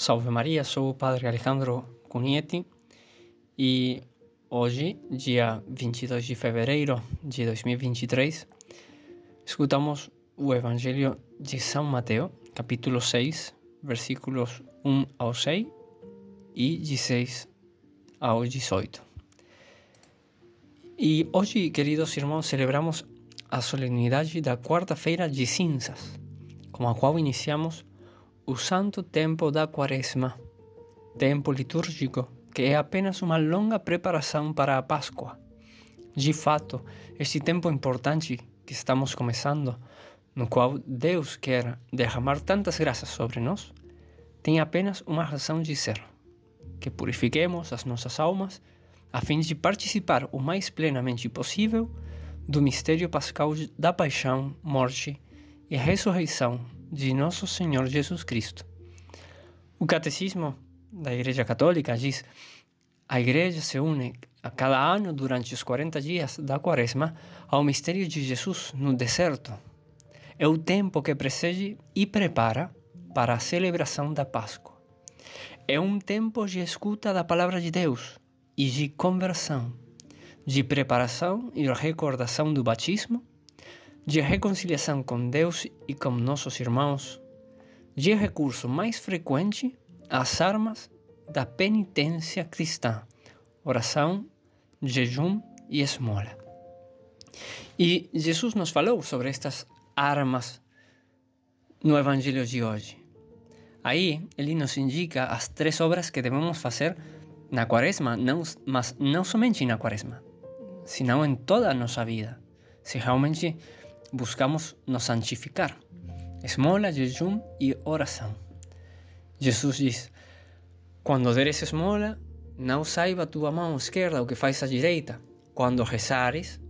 Salve Maria, sou o Padre Alejandro Cunieti e hoje, dia 22 de fevereiro de 2023, escutamos o Evangelho de São Mateus, capítulo 6, versículos 1 ao 6 e 16 ao 18. E hoje, queridos irmãos, celebramos a solenidade da quarta-feira de cinzas, com a qual iniciamos o santo tempo da quaresma, tempo litúrgico que é apenas uma longa preparação para a Páscoa. De fato, este tempo importante que estamos começando, no qual Deus quer derramar tantas graças sobre nós, tem apenas uma razão de ser: que purifiquemos as nossas almas a fim de participar o mais plenamente possível do mistério pascal da paixão, morte e ressurreição de nosso Senhor Jesus Cristo. O Catecismo da Igreja Católica diz: a Igreja se une a cada ano durante os 40 dias da Quaresma ao mistério de Jesus no deserto. É o tempo que precede e prepara para a celebração da Páscoa. É um tempo de escuta da palavra de Deus e de conversão, de preparação e recordação do batismo de reconciliação com Deus e com nossos irmãos, de recurso mais frequente às armas da penitência cristã, oração, jejum e esmola. E Jesus nos falou sobre estas armas no Evangelho de hoje. Aí ele nos indica as três obras que devemos fazer na quaresma, não, mas não somente na quaresma, senão em toda a nossa vida. Se realmente buscamos nos santificar. Esmola, jejum e oração. Jesus diz: Quando deres esmola, não saiba tua mão esquerda o que faz a direita. Quando rezares,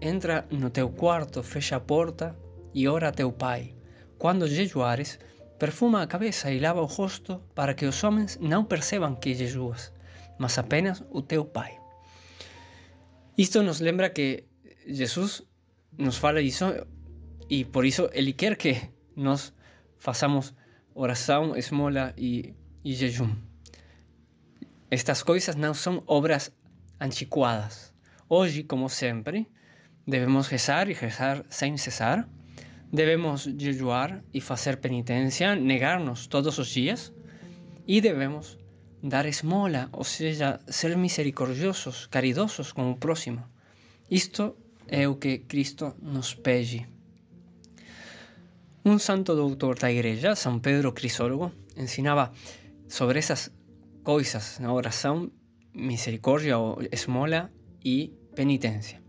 entra no teu quarto, fecha a porta e ora a teu pai. Quando jejuares, perfuma a cabeça e lava o rosto para que os homens não percebam que jejuas, mas apenas o teu pai. Isto nos lembra que Jesus nos fala isso e por isso ele quer que nós façamos oração, esmola e, e jejum. Estas coisas não são obras antiquadas. Hoje, como sempre, devemos rezar e rezar sem cessar. Devemos jejuar e fazer penitência, negar-nos todos os dias. E devemos dar esmola, ou seja, ser misericordiosos, caridosos com o próximo. Isto é o que Cristo nos pede. Um santo doutor da igreja, São Pedro Crisólogo, ensinava sobre essas coisas na oração, misericórdia ou esmola e penitência.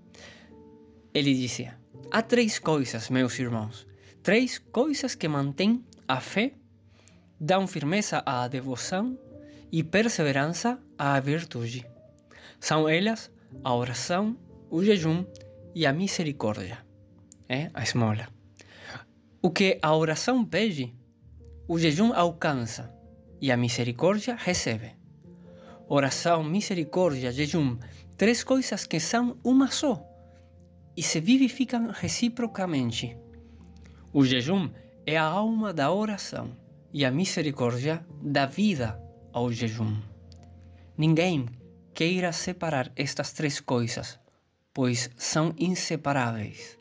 Ele dizia: Há três coisas, meus irmãos, três coisas que mantêm a fé, dão firmeza à devoção e perseverança à virtude. São elas a oração, o jejum e a misericórdia, é a esmola. O que a oração pede, o jejum alcança e a misericórdia recebe. Oração, misericórdia, jejum, três coisas que são uma só e se vivificam reciprocamente. O jejum é a alma da oração e a misericórdia da vida ao jejum. Ninguém queira separar estas três coisas pois são inseparáveis.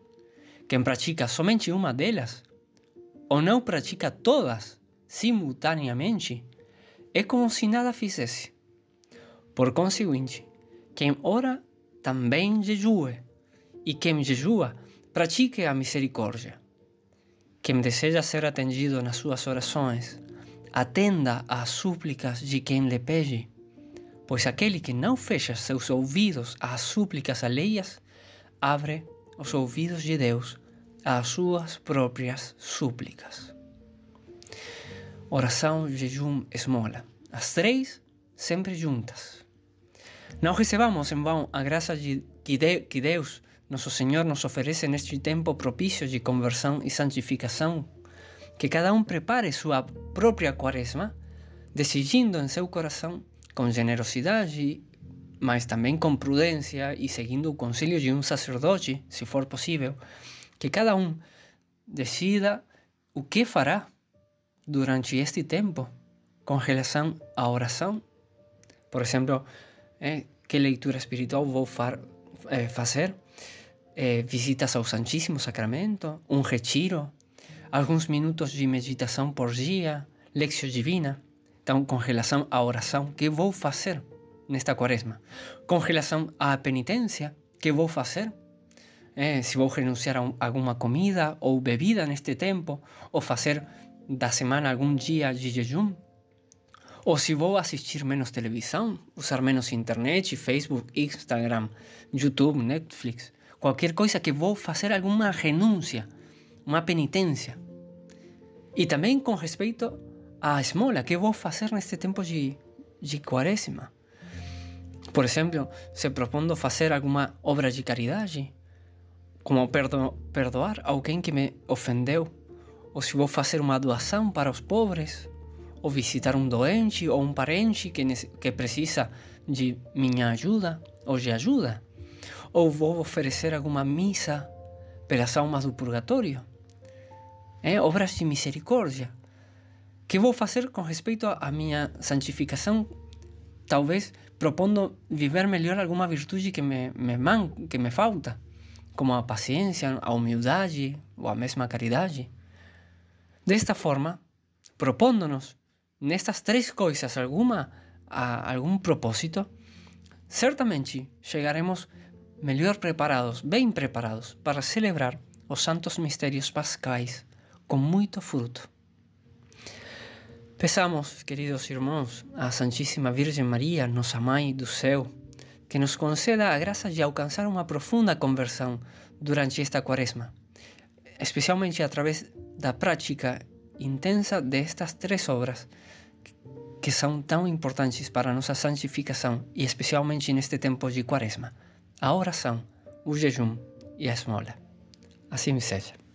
Quem pratica somente uma delas, ou não pratica todas simultaneamente, é como se nada fizesse. Por conseguinte, quem ora também jejue, e quem jejua pratique a misericórdia. Quem deseja ser atendido nas suas orações, atenda às súplicas de quem lhe pede pois aquele que não fecha seus ouvidos às súplicas alheias, abre os ouvidos de Deus às suas próprias súplicas. Oração, jejum, esmola. As três sempre juntas. Não recebamos em vão a graça de, que, de, que Deus, nosso Senhor, nos oferece neste tempo propício de conversão e santificação. Que cada um prepare sua própria quaresma, decidindo em seu coração com generosidade, mas também com prudência e seguindo o conselho de um sacerdote, se for possível, que cada um decida o que fará durante este tempo com relação à oração. Por exemplo, é, que leitura espiritual vou far, é, fazer? É, visitas ao Santíssimo Sacramento, um retiro, alguns minutos de meditação por dia, lexio divina. Então, com relação à oração, que vou fazer nesta quaresma? Com relação à penitência, que vou fazer? É, se vou renunciar a um, alguma comida ou bebida neste tempo, ou fazer da semana algum dia de jejum, ou se vou assistir menos televisão, usar menos internet, Facebook, Instagram, YouTube, Netflix, qualquer coisa que vou fazer alguma renúncia, uma penitência. E também com respeito à esmola, que vou fazer neste tempo de, de quaresma. Por exemplo, se propondo fazer alguma obra de caridade, como perdo, perdoar alguém que me ofendeu, ou se vou fazer uma doação para os pobres, ou visitar um doente ou um parente que, que precisa de minha ajuda ou de ajuda, ou vou oferecer alguma missa pelas almas do purgatório, é, obras de misericórdia. Que vou fazer com respeito à minha santificação? Talvez propondo viver melhor alguma virtude que me, me man, que me falta, como a paciência, a humildade ou a mesma caridade. Desta forma, propondo-nos nestas três coisas alguma a algum propósito, certamente chegaremos melhor preparados, bem preparados para celebrar os santos mistérios pascais com muito fruto. Peçamos, queridos irmãos, à Santíssima Virgem Maria, nossa Mãe do céu, que nos conceda a graça de alcançar uma profunda conversão durante esta quaresma, especialmente através da prática intensa destas três obras que são tão importantes para a nossa santificação e especialmente neste tempo de quaresma: a oração, o jejum e a esmola. Assim seja.